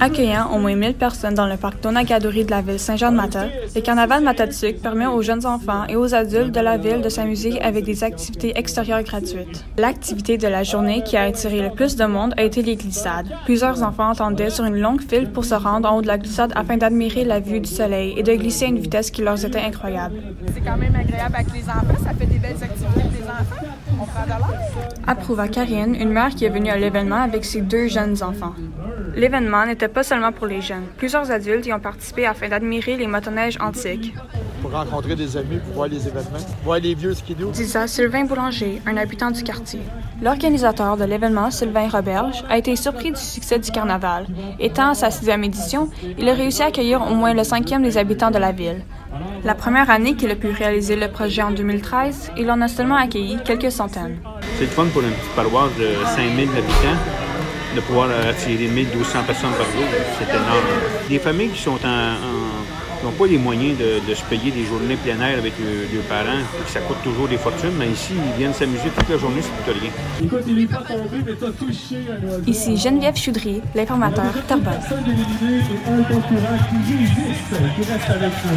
Accueillant au moins 1000 personnes dans le parc Donagadori de la ville Saint-Jean-de-Mata, le carnaval Matatuc permet aux jeunes enfants et aux adultes de la ville de s'amuser avec des activités extérieures gratuites. L'activité de la journée qui a attiré le plus de monde a été les glissades. Plusieurs enfants attendaient sur une longue file pour se rendre en haut de la glissade afin d'admirer la vue du soleil et de glisser à une vitesse qui leur était incroyable. C'est quand même agréable avec les enfants, ça fait des belles activités pour les enfants. Approuva Karine, une mère qui est venue à l'événement avec ses deux jeunes enfants. L'événement n'était pas seulement pour les jeunes. Plusieurs adultes y ont participé afin d'admirer les motoneiges antiques. Pour rencontrer des amis, pour voir les événements, voir les vieux skidoo. Disa Sylvain Boulanger, un habitant du quartier. L'organisateur de l'événement, Sylvain Roberge, a été surpris du succès du carnaval. Étant à sa sixième édition, il a réussi à accueillir au moins le cinquième des habitants de la ville. La première année qu'il a pu réaliser le projet en 2013, il en a seulement accueilli quelques centaines. C'est le fun pour une petite paroisse de 5000 habitants de pouvoir attirer 1200 personnes par jour. C'est énorme. Des familles qui sont en, n'ont pas les moyens de, de, se payer des journées plein air avec leurs parents, et que ça coûte toujours des fortunes, mais ici, ils viennent s'amuser toute la journée, ça coûte rien. Écoute, il est pas tombé, mais t'as touché oiseau. Ici Geneviève Choudry, l'informateur Terrebonne. Personne éliminé et un concurrent qui résiste, qui reste avec nous.